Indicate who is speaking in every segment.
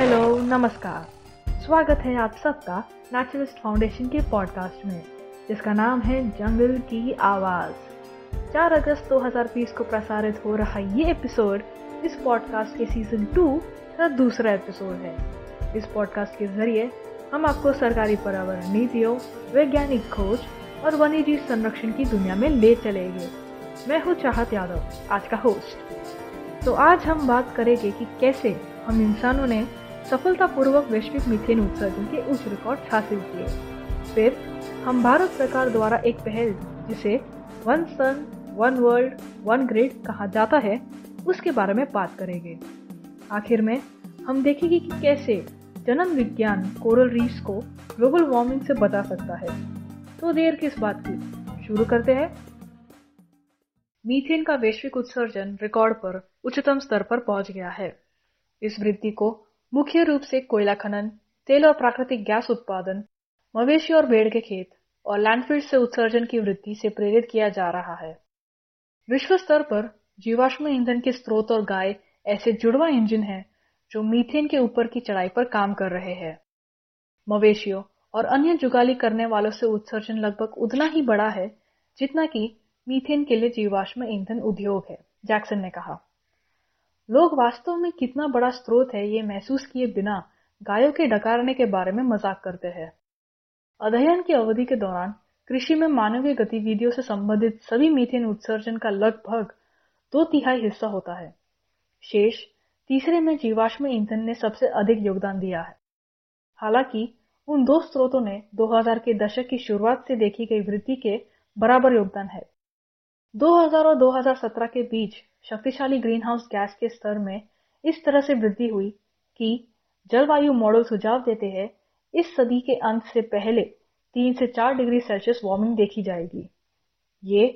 Speaker 1: Hello, नमस्कार। स्वागत है आप सबका नेचुरलिस्ट फाउंडेशन के पॉडकास्ट में, जिसका नाम है जंगल की आवाज़। 4 अगस्त 2020 को प्रसारित हो रहा ये एपिसोड इस पॉडकास्ट के सीज़न टू का दूसरा एपिसोड है। इस पॉडकास्ट के ज़रिए हम आपको सरकारी पर्यावरण नीतियों, वैज्ञानिक खोज और वन्यजीव संरक्षण की दुनिया में ले चलेंगे। मैं हूँ चाहत यादव, आज का होस्ट तो आज हम बात करेंगे कि कैसे हम इंसानों ने सफलतापूर्वक वैश्विक मीथेन उत्सर्जन के उच्च रिकॉर्ड हासिल किए। फिर, हम भारत सरकार द्वारा एक पहल, जिसे one sun one world one grid कहा जाता है, उसके बारे में बात करेंगे। आखिर में, हम देखेंगे कि कैसे जनन विज्ञान कोरल रीफ्स को ग्लोबल वार्मिंग से बचा सकता है। तो देर किस बात की? शुरू करते हैं। मीथेन का वैश्विक उत्सर्जन रिकॉर्ड पर उच्चतम स्तर पर पहुँच गया है। इस वृद्धि को मुख्य रूप से कोयला खनन, तेल और प्राकृतिक गैस उत्पादन मवेशी और भेड़ के खेत और लैंडफिल्ड से उत्सर्जन की वृद्धि से प्रेरित किया जा रहा है। विश्व स्तर पर जीवाश्म ईंधन के स्रोत और गाय ऐसे जुड़वा इंजन हैं जो मीथेन के ऊपर की चढ़ाई पर काम कर रहे हैं। मवेशियों और अन्य जुगाली करने वालों से उत्सर्जन लगभग उतना ही बड़ा है जितना कि मीथेन के लिए जीवाश्म ईंधन उद्योग है, जैक्सन ने कहा। लोग वास्तव में कितना बड़ा स्रोत है ये महसूस किए बिना गायों के डकारने के बारे में मज़ाक करते हैं। अध्ययन की अवधि के दौरान कृषि में मानवीय गतिविधियों से संबंधित सभी मीथेन उत्सर्जन का लगभग दो तिहाई हिस्सा होता है। शेष तीसरे में जीवाश्म ईंधन ने सबसे अधिक योगदान दिया है। हालाँकि उन दो स्रोतों ने 2000 के दशक की शुरुआत से देखी गई वृद्धि के बराबर योगदान है। 2000 और 2017 के बीच शक्तिशाली ग्रीनहाउस गैस के स्तर में इस तरह से वृद्धि हुई कि जलवायु मॉडल सुझाव देते हैं, इस सदी के अंत से पहले तीन से चार डिग्री सेल्सियस वार्मिंग देखी जाएगी। ये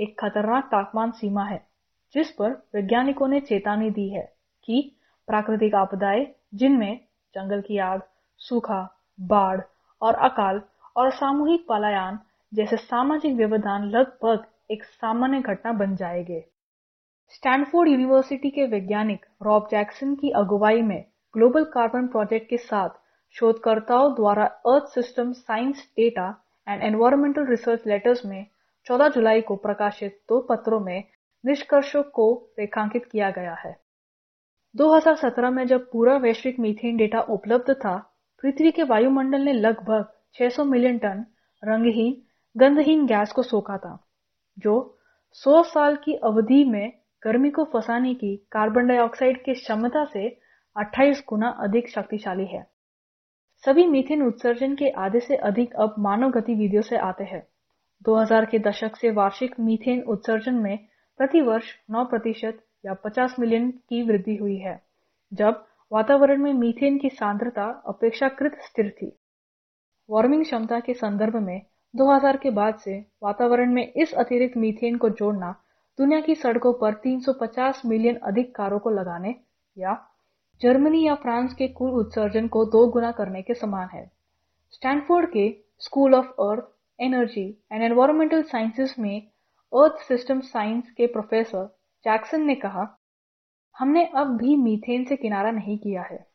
Speaker 1: एक खतरनाक तापमान सीमा है, जिस पर वैज्ञानिकों ने चेतावनी दी है कि प्राकृतिक आपदाएँ, जिनमें जंगल की आग, सूखा, बाढ़ और अकाल और सामूहिक पलायन जैसे सामाजिक व्यवधान लगभग एक सामान्य घटना बन जाएँगे। स्टैनफोर्ड यूनिवर्सिटी के वैज्ञानिक रॉब जैक्सन की अगुवाई में ग्लोबल कार्बन प्रोजेक्ट के साथ शोधकर्ताओं द्वारा Earth System, Science, Data and Environmental Research Letters में 14 जुलाई को प्रकाशित दो पत्रों में निष्कर्षों को रेखांकित किया गया है। 2017 में जब पूरा वैश्विक मीथेन डेटा उपलब्ध था, पृथ्वी के वायुमंडल ने लगभग 600 मिलियन टन रंगहीन, गंधहीन गैस को सोखा था। जो 100 साल की अवधि में गर्मी को फंसाने की कार्बन डाइऑक्साइड की क्षमता से 28 गुना अधिक शक्तिशाली है। सभी मीथेन उत्सर्जन के आधे से अधिक अब मानव गतिविधियों से आते हैं। 2000 के दशक से वार्षिक मीथेन उत्सर्जन में प्रति वर्ष 9 प्रतिशत या 50 मिलियन की वृद्धि हुई है, जब वातावरण में मीथेन की सांद्रता अपेक्षाकृत स्थिर थी। वार्मिंग क्षमता के संदर्भ में 2000 के बाद से वातावरण में इस अतिरिक्त मीथेन को जोड़ना दुनिया की सड़कों पर 350 मिलियन अधिक कारों को लगाने या जर्मनी या फ्रांस के कुल उत्सर्जन को दो गुना करने के समान है। स्टैनफोर्ड के school of earth, energy and environmental sciences में अर्थ सिस्टम साइंस के प्रोफेसर जैक्सन ने कहा, हमने अब भी मीथेन से किनारा नहीं किया है।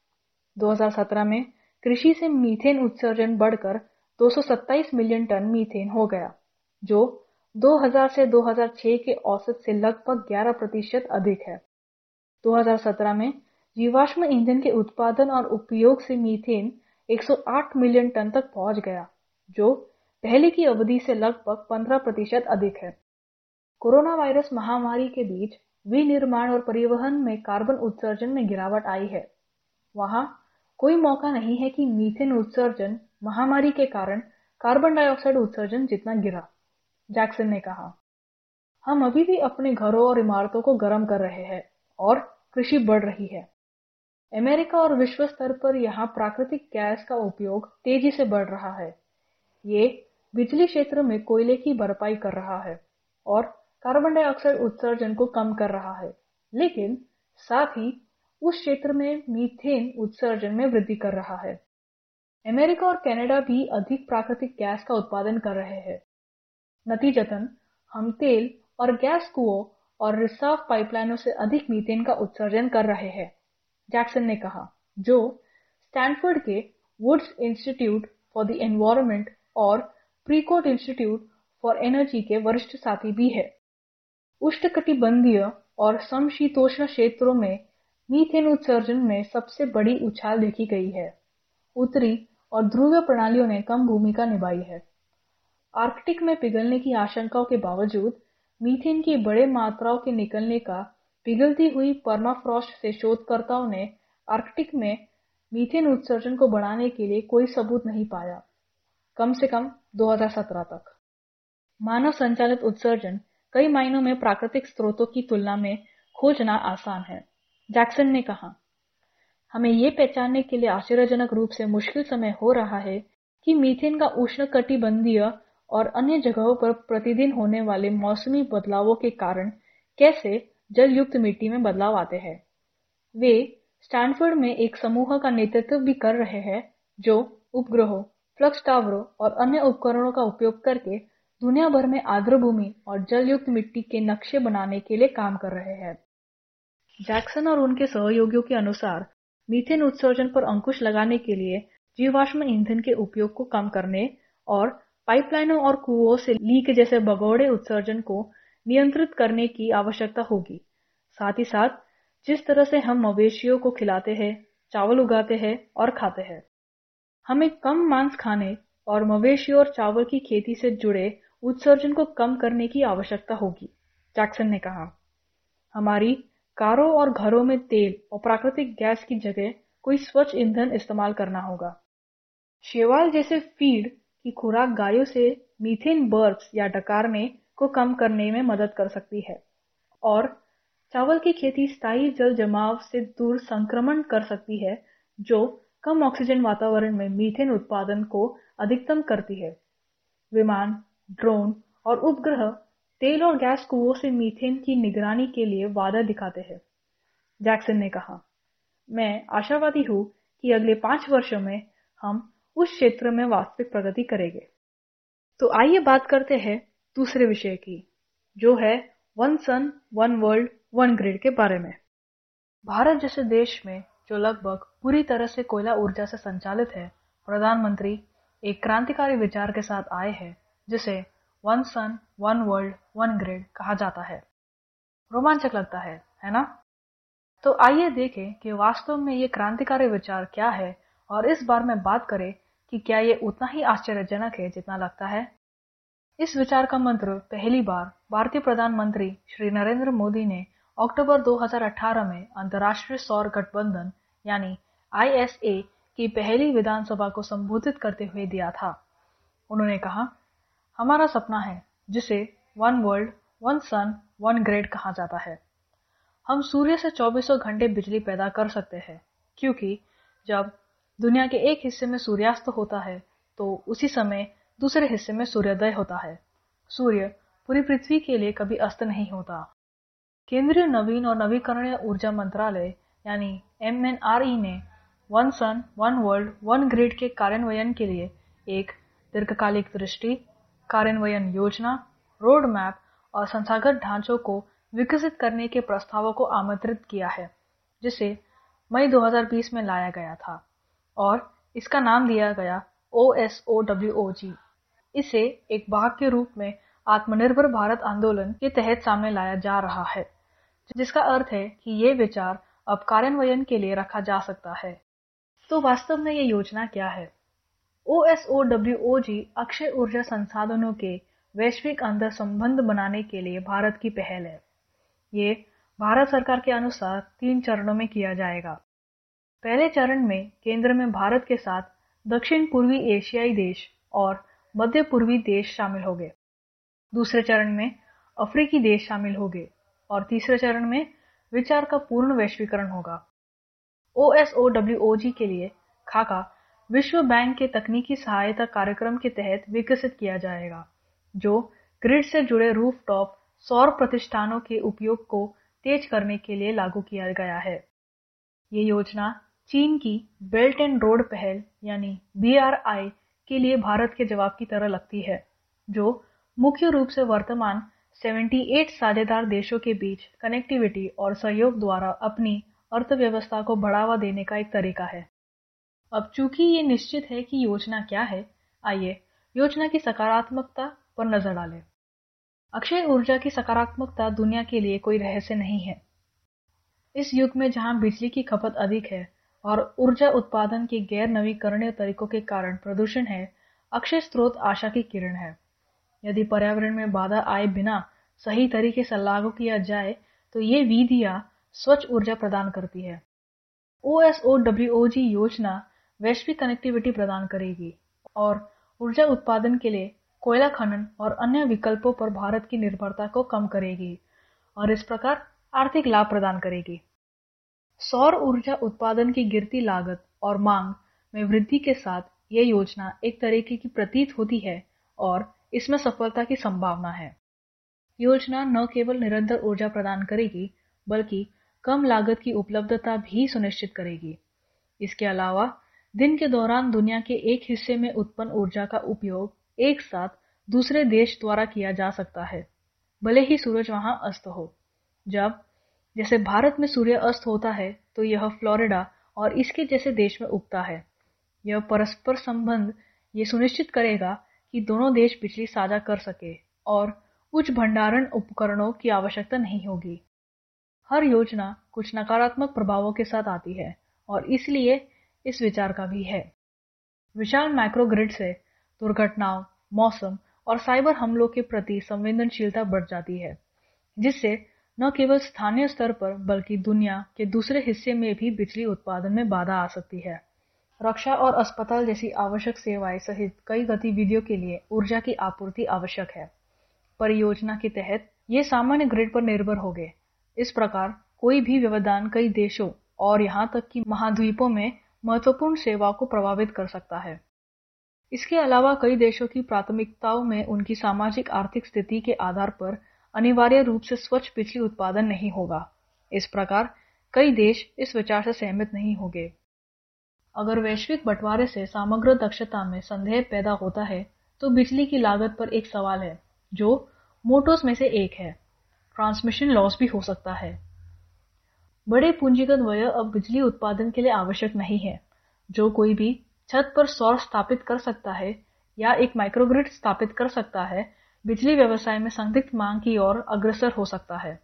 Speaker 1: 2017 में कृषि से मीथेन उत्सर्जन बढ़कर 227 मिलियन टन मीथेन हो गया, जो 2000 से 2006 के औसत से लगभग 11 प्रतिशत अधिक है। 2017 में जीवाश्म ईंधन के उत्पादन और उपयोग से मीथेन 108 मिलियन टन तक पहुँच गया, जो पहले की अवधि से लगभग 15 प्रतिशत अधिक है। कोरोना वायरस महामारी के बीच विनिर्माण और परिवहन में कार्बन उत्सर्जन में गिरावट आई है। वहाँ कोई मौका नहीं है कि मीथेन उत्सर्जन महामारी के कारण कार्बन डाइऑक्साइड उत्सर्जन जितना गिरा जैक्सन ने कहा। हम अभी भी अपने घरों और इमारतों को गर्म कर रहे हैं और कृषि बढ़ रही है। अमेरिका और विश्व स्तर पर यहाँ प्राकृतिक गैस का उपयोग तेज़ी से बढ़ रहा है। ये बिजली क्षेत्र में कोयले की भरपाई कर रहा है और कार्बन डाइऑक्साइड उत्सर्जन को कम कर रहा है। लेकिन साथ ही उस क्षेत्र में मीथेन उत्सर्जन में वृद्धि कर रहा है। अमेरिका और कनाडा भी अधिक प्राकृतिक गैस का उत्पादन कर रहे हैं। नतीजतन, हम तेल और गैस कुओं और रिसाव पाइपलाइनों से अधिक मीथेन का उत्सर्जन कर रहे हैं, जैक्सन ने कहा, जो स्टैनफोर्ड के Woods Institute for the Environment और प्रीकोट इंस्टीट्यूट फॉर एनर्जी के वरिष्ठ साथी भी है। उष्णकटिबंधीय और समशीतोष्ण क्षेत्रों में मीथेन उत्सर्जन में सबसे बड़ी उछाल देखी गई है। उत्तरी और ध्रुवीय प्रणालियों ने कम भूमिका निभाई है। आर्कटिक में पिघलने की आशंकाओं के बावजूद, मीथेन की बड़े मात्राओं के निकलने का पिघलती हुई परमाफ्रॉस्ट से शोधकर्ताओं ने आर्कटिक में मीथेन उत्सर्जन को बढ़ाने के लिए कोई सबूत नहीं पाया, कम से कम 2017 तक। मानव संचालित उत्सर्जन कई मायनों में प्राकृतिक स्रोतों की तुलना में खोजना आसान है, जैक्सन ने कहा। हमें ये पहचानने के लिए आश्चर्यजनक रूप से मुश्किल समय हो रहा है कि मीथेन का उष्ण कटिबंधीय और अन्य जगहों पर प्रतिदिन होने वाले मौसमी बदलावों के कारण कैसे जल युक्त मिट्टी में बदलाव आते हैं। वे स्टैनफोर्ड में एक समूह का नेतृत्व भी कर रहे हैं, जो उपग्रहों, फ्लक्स टावरों और अन्य उपकरणों का उपयोग करके दुनिया भर में आर्द्र भूमि और जल युक्त मिट्टी के नक्शे बनाने के लिए काम कर रहे हैं। जैक्सन और उनके सहयोगियों के अनुसार मीथेन उत्सर्जन पर अंकुश लगाने के लिए जीवाश्म ईंधन के उपयोग को कम करने और पाइपलाइनों और कुओं से लीक जैसे भगोड़े उत्सर्जन को नियंत्रित करने की आवश्यकता होगी। साथ ही साथ, जिस तरह से हम मवेशियों को खिलाते हैं, चावल उगाते हैं और खाते हैं, हमें कम मांस खाने और मवेशियों और चावल की खेती से जुड़े उत्सर्जन को कम करने की आवश्यकता होगी, जैक्सन ने कहा। हमारी कारों और घरों में तेल और प्राकृतिक गैस की जगह कोई स्वच्छ ईंधन इस्तेमाल करना होगा। शेवाल जैसे फ़ीड की खुराक गायों से मीथेन बर्ब्स या डकारने को कम करने में मदद कर सकती है और चावल की खेती स्थायी जल जमाव से दूर संक्रमण कर सकती है, जो कम ऑक्सीजन वातावरण में मीथेन उत्पादन को अधिकतम करती है। विमान, ड्रोन और उपग्रह तेल और गैस कुओं से मीथेन की निगरानी के लिए वादा दिखाते हैं। जैक्सन ने कहा, मैं आशावादी हूँ कि अगले पाँच वर्षों में हम उस क्षेत्र में वास्तविक प्रगति करेंगे। तो आइए बात करते हैं दूसरे विषय की, जो है one sun, one world, one grid के बारे में। भारत जैसे देश में, जो लगभग पूरी तरह से कोयला ऊर्जा से संचालित है, प्रधानमंत्री एक क्रांतिकारी विचार के साथ आए हैं, जिसे one sun, one world, one grid कहा जाता है। रोमांचक लगता है है ना? तो आइए देखें कि वास्तव में ये क्रांतिकारी विचार क्या है और इस बार में बात करें कि क्या ये उतना ही आश्चर्यजनक है जितना लगता है। इस विचार का मंत्र पहली बार भारतीय प्रधानमंत्री श्री नरेंद्र मोदी ने अक्टूबर 2018 में अंतर्राष्ट्रीय सौर गठबंधन, यानी आईएसए की पहली विधानसभा को संबोधित करते हुए दिया था। उन्होंने कहा हमारा सपना है, जिसे one world one sun one grid कहा जाता है। हम सूर्य से चौबीसों घंटे बिजली पैदा कर सकते हैं, क्योंकि जब दुनिया के एक हिस्से में सूर्यास्त होता है तो उसी समय दूसरे हिस्से में सूर्योदय होता है। सूर्य पूरी पृथ्वी के लिए कभी अस्त नहीं होता। केंद्रीय नवीन और नवीकरणीय ऊर्जा मंत्रालय, यानी एमएनआरई ने one sun one world one grid के कार्यान्वयन के लिए एक दीर्घकालिक दृष्टि कार्यान्वयन योजना रोड मैप और संस्थागत ढांचों को विकसित करने के प्रस्तावों को आमंत्रित किया है, जिसे मई 2020 में लाया गया था और इसका नाम दिया गया ओ एस ओ डब्ल्यू ओ जी इसे एक भाग के रूप में आत्मनिर्भर भारत आंदोलन के तहत सामने लाया जा रहा है, जिसका अर्थ है कि ये विचार अब कार्यान्वयन के लिए रखा जा सकता है। तो वास्तव में ये योजना क्या है? O S O W O G Akshay ऊर्जा संसाधनों के वैश्विक अंदर संबंध बनाने के लिए भारत की पहल है। ये भारत सरकार के अनुसार तीन चरणों में किया जाएगा। पहले चरण में केंद्र में भारत के साथ दक्षिण पूर्वी एशियाई देश और मध्य पूर्वी देश शामिल हो गए। दूसरे चरण में अफ्रीकी देश शामिल हो गए और तीसरे चरण में विचार का पूर्ण वैश्वीकरण होगा। ओ एस ओ डब्ल्यू ओ जी के लिए खाका विश्व बैंक के तकनीकी सहायता कार्यक्रम के तहत विकसित किया जाएगा, जो ग्रिड से जुड़े रूफ टॉप सौर प्रतिष्ठानों के उपयोग को तेज करने के लिए लागू किया गया है। ये योजना चीन की बेल्ट एंड रोड पहल, यानी बीआरआई के लिए भारत के जवाब की तरह लगती है, जो मुख्य रूप से वर्तमान 78 साझेदार देशों के बीच कनेक्टिविटी और सहयोग द्वारा अपनी अर्थव्यवस्था को बढ़ावा देने का एक तरीका है। अब चूँकि ये निश्चित है कि योजना क्या है, आइए योजना की सकारात्मकता पर नज़र डालें। अक्षय ऊर्जा की सकारात्मकता दुनिया के लिए कोई रहस्य नहीं है। इस युग में जहाँ बिजली की खपत अधिक है और ऊर्जा उत्पादन के गैर नवीकरणीय तरीकों के कारण प्रदूषण है, अक्षय स्रोत आशा की किरण है। यदि पर्यावरण में बाधा आए बिना सही तरीके से लागू किया जाए तो ये विधियाँ स्वच्छ ऊर्जा प्रदान करती है। ओ योजना वैश्विक कनेक्टिविटी प्रदान करेगी और ऊर्जा उत्पादन के लिए कोयला खनन और अन्य विकल्पों पर भारत की निर्भरता को कम करेगी और इस प्रकार आर्थिक लाभ प्रदान करेगी। सौर ऊर्जा उत्पादन की गिरती लागत और मांग में वृद्धि के साथ यह योजना एक तरीके की प्रतीत होती है और इसमें सफलता की संभावना है। योजना न केवल निरंतर ऊर्जा प्रदान करेगी, बल्कि कम लागत की उपलब्धता भी सुनिश्चित करेगी। इसके अलावा दिन के दौरान दुनिया के एक हिस्से में उत्पन्न ऊर्जा का उपयोग एक साथ दूसरे देश द्वारा किया जा सकता है। भले ही सूरज वहाँ अस्त हो। जब जैसे भारत में सूर्य अस्त होता है तो यह फ्लोरिडा और इसके जैसे देश में उगता है। यह परस्पर संबंध ये सुनिश्चित करेगा कि दोनों देश बिजली साझा कर सके और उच्च भंडारण उपकरणों की आवश्यकता नहीं होगी। हर योजना कुछ नकारात्मक प्रभावों के साथ आती है और इसलिए इस विचार का भी है। विशाल माइक्रोग्रिड से दुर्घटनाओं, मौसम और साइबर हमलों के प्रति संवेदनशीलता बढ़ जाती है, जिससे न केवल स्थानीय स्तर पर बल्कि दुनिया के दूसरे हिस्से में भी बिजली उत्पादन में बाधा आ सकती है। रक्षा और अस्पताल जैसी आवश्यक सेवाएँ सहित कई गतिविधियों के लिए ऊर्जा की आपूर्ति आवश्यक है। परियोजना के तहत ये सामान्य ग्रिड पर निर्भर हो गए इस प्रकार कोई भी व्यवधान कई देशों और यहाँ तक कि महाद्वीपों में महत्वपूर्ण सेवा को प्रभावित कर सकता है। इसके अलावा कई देशों की प्राथमिकताओं में उनकी सामाजिक आर्थिक स्थिति के आधार पर अनिवार्य रूप से स्वच्छ बिजली उत्पादन नहीं होगा। इस प्रकार कई देश इस विचार से सहमत नहीं होंगे। अगर वैश्विक बंटवारे से समग्र दक्षता में संदेह पैदा होता है तो बिजली की लागत पर एक सवाल है, जो मोटोस में से एक है। ट्रांसमिशन लॉस भी हो सकता है। बड़े पूंजीगत व्यय अब बिजली उत्पादन के लिए आवश्यक नहीं है। जो कोई भी छत पर सौर स्थापित कर सकता है या एक माइक्रोग्रिड स्थापित कर सकता है, बिजली व्यवसाय में संदिग्ध मांग की ओर अग्रसर हो सकता है।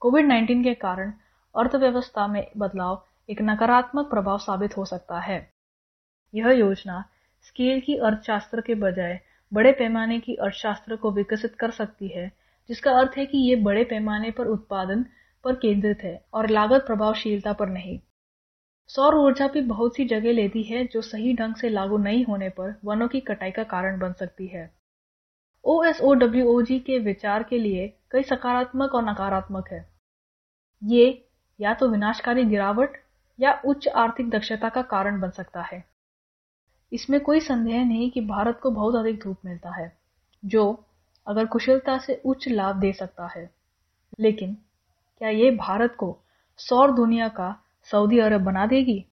Speaker 1: कोविड 19 के कारण अर्थव्यवस्था में बदलाव एक नकारात्मक प्रभाव साबित हो सकता है। यह योजना स्केल की अर्थशास्त्र के बजाय बड़े पैमाने की अर्थशास्त्र को विकसित कर सकती है, जिसका अर्थ है कि ये बड़े पैमाने पर उत्पादन पर केंद्रित है और लागत प्रभावशीलता पर नहीं। सौर ऊर्जा भी बहुत सी जगह लेती है जो सही ढंग से लागू नहीं होने पर वनों की कटाई का कारण बन सकती है। ओएसओडब्ल्यूओजी के विचार के लिए कई सकारात्मक और नकारात्मक है। ये या तो विनाशकारी गिरावट या उच्च आर्थिक दक्षता का कारण बन सकता है। इसमें कोई संदेह नहीं कि भारत को बहुत अधिक धूप मिलता है, जो अगर कुशलता से उच्च लाभ दे सकता है। लेकिन क्या ये भारत को सौर दुनिया का सऊदी अरब बना देगी?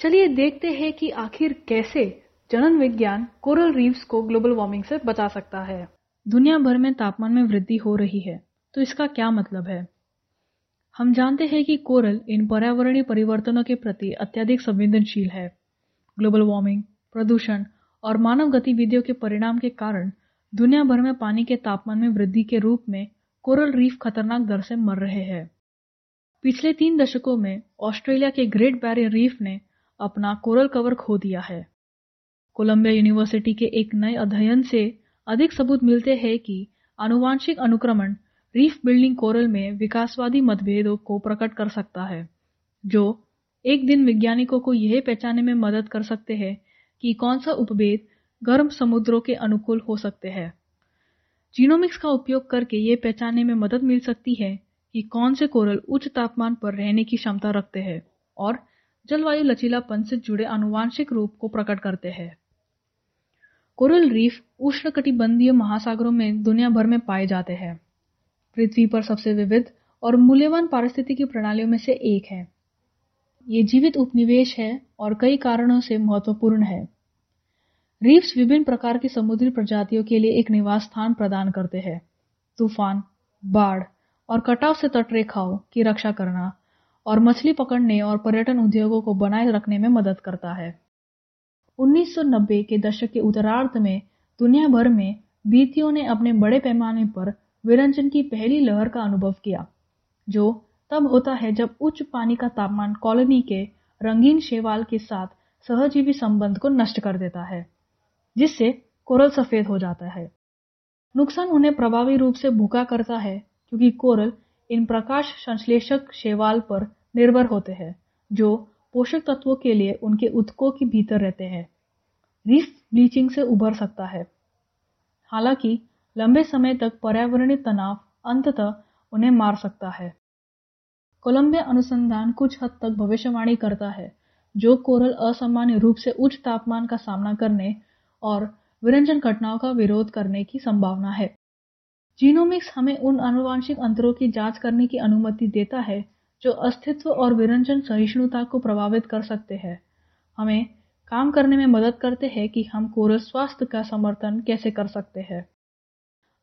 Speaker 1: चलिए देखते हैं कि आखिर कैसे जनन विज्ञान कोरल रीफ्स को ग्लोबल वार्मिंग से बचा सकता है। दुनिया भर में तापमान में वृद्धि हो रही है तो इसका क्या मतलब है? हम जानते हैं कि कोरल इन पर्यावरणीय परिवर्तनों के प्रति अत्यधिक संवेदनशील है। ग्लोबल वार्मिंग, प्रदूषण और मानव गतिविधियों के परिणाम के कारण दुनिया भर में पानी के तापमान में वृद्धि के रूप में कोरल रीफ खतरनाक दर से मर रहे हैं। पिछले तीन दशकों में ऑस्ट्रेलिया के ग्रेट बैरियर रीफ ने अपना कोरल कवर खो दिया है। कोलंबिया यूनिवर्सिटी के एक नए अध्ययन से अधिक सबूत मिलते हैं कि आनुवांशिक अनुक्रमण रीफ बिल्डिंग कोरल में विकासवादी मतभेदों को प्रकट कर सकता है, जो एक दिन वैज्ञानिकों को यह पहचानने में मदद कर सकते हैं कि कौन सा उपभेद गर्म समुद्रों के अनुकूल हो सकते हैं। जीनोमिक्स का उपयोग करके ये पहचानने में मदद मिल सकती है कि कौन से कोरल उच्च तापमान पर रहने की क्षमता रखते हैं और जलवायु लचीलापन से जुड़े आनुवांशिक रूप को प्रकट करते हैं। कोरल रीफ उष्णकटिबंधीय महासागरों में दुनिया भर में पाए जाते हैं। पृथ्वी पर सबसे विविध और मूल्यवान पारिस्थितिकी प्रणालियों में से एक है। ये जीवित उपनिवेश है और कई कारणों से महत्वपूर्ण है। रीफ्स विभिन्न प्रकार की समुद्री प्रजातियों के लिए एक निवास स्थान प्रदान करते हैं। तूफ़ान, बाढ़ और कटाव से तटरेखाओं की रक्षा करना और मछली पकड़ने और पर्यटन उद्योगों को बनाए रखने में मदद करता है। 1990 के दशक के उत्तरार्ध में दुनिया भर में बीतियों ने अपने बड़े पैमाने पर विरंजन की पहली लहर का अनुभव किया, जो तब होता है जब उच्च पानी का तापमान कॉलोनी के रंगीन शेवाल के साथ सहजीवी संबंध को नष्ट कर देता है। जिससे कोरल सफ़ेद हो जाता है। नुकसान उन्हें प्रभावी रूप से भूखा करता है, क्योंकि कोरल इन प्रकाश संश्लेषक शेवाल पर निर्भर होते हैं, जो पोषक तत्वों के लिए उनके उत्कों के भीतर रहते हैं। रीफ ब्लीचिंग से उभर सकता है। हालाँकि, लंबे समय तक पर्यावरणीय तनाव अंततः उन्हें मार सकता है। कोलंबिया अनुसंधान कुछ हद तक भविष्यवाणी करता है, जो कोरल असामान्य रूप से उच्च तापमान का सामना करने और विरंजन घटनाओं का विरोध करने की संभावना है। जीनोमिक्स हमें उन आनुवांशिक अंतरों की जाँच करने की अनुमति देता है, जो अस्तित्व और विरंजन सहिष्णुता को प्रभावित कर सकते हैं। हमें काम करने में मदद करते हैं कि हम कोरल स्वास्थ्य का समर्थन कैसे कर सकते हैं।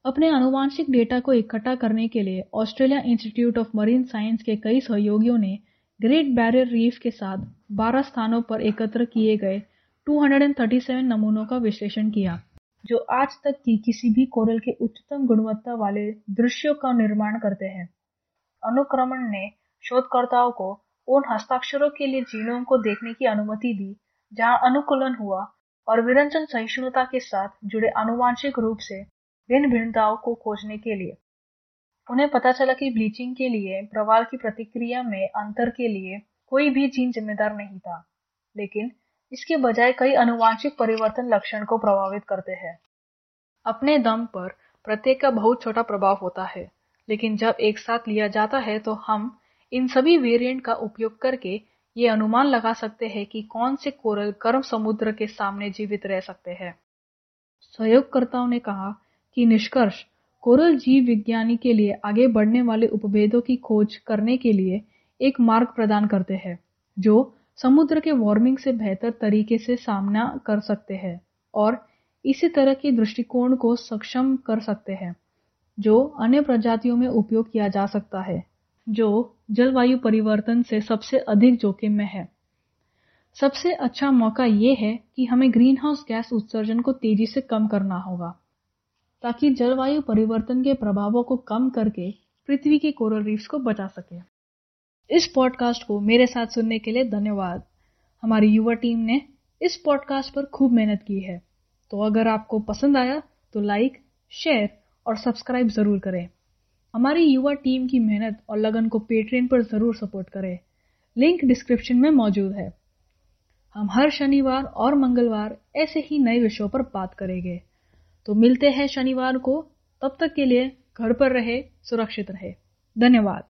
Speaker 1: अपने अनुवांशिक डेटा को इकट्ठा करने के लिए Australia Institute of Marine Science के कई सहयोगियों ने ग्रेट बैरियर रीफ के साथ 12 स्थानों पर एकत्र किए गए 237 नमूनों का विश्लेषण किया, जो आज तक की किसी भी कोरल के उच्चतम गुणवत्ता वाले दृश्यों का निर्माण करते हैं। अनुक्रमण ने शोधकर्ताओं को उन हस्ताक्षरों के लिए जीनोम को देखने की अनुमति दी, जहाँ अनुकूलन हुआ और विरंजन सहिष्णुता के साथ जुड़े आनुवांशिक रूप से भिन्न भिन्नताओं को खोजने के लिए। उन्हें पता चला कि ब्लीचिंग के लिए प्रवाल की प्रतिक्रिया में अंतर के लिए कोई भी जीन जिम्मेदार नहीं था, लेकिन इसके बजाय कई अनुवांशिक परिवर्तन लक्षण को प्रभावित करते हैं। अपने दम पर प्रत्येक का बहुत छोटा प्रभाव होता है, लेकिन जब एक साथ लिया जाता है तो हम इन सभी वेरिएंट का उपयोग करके ये अनुमान लगा सकते हैं कि कौन से कोरल गर्म समुद्र के सामने जीवित रह सकते हैं। सहयोगकर्ताओं ने कहा कि निष्कर्ष कोरल जीव विज्ञानी के लिए आगे बढ़ने वाले उपभेदों की खोज करने के लिए एक मार्ग प्रदान करते हैं, जो समुद्र के वार्मिंग से बेहतर तरीके से सामना कर सकते हैं और इसी तरह के दृष्टिकोण को सक्षम कर सकते हैं, जो अन्य प्रजातियों में उपयोग किया जा सकता है, जो जलवायु परिवर्तन से सबसे अधिक जोखिम में है। सबसे अच्छा मौका यह है कि हमें ग्रीन हाउस गैस उत्सर्जन को तेज़ी से कम करना होगा, ताकि जलवायु परिवर्तन के प्रभावों को कम करके पृथ्वी के कोरल रीफ्स को बचा सके। इस पॉडकास्ट को मेरे साथ सुनने के लिए धन्यवाद। हमारी युवा टीम ने इस पॉडकास्ट पर खूब मेहनत की है। तो अगर आपको पसंद आया तो लाइक, शेयर और सब्सक्राइब ज़रूर करें। हमारी युवा टीम की मेहनत और लगन को पेट्रेन पर ज़रूर सपोर्ट करें। लिंक डिस्क्रिप्शन में मौजूद है। हम हर शनिवार और मंगलवार ऐसे ही नए विषयों पर बात करेंगे। तो मिलते हैं शनिवार को। तब तक के लिए घर पर रहे, सुरक्षित रहे। धन्यवाद।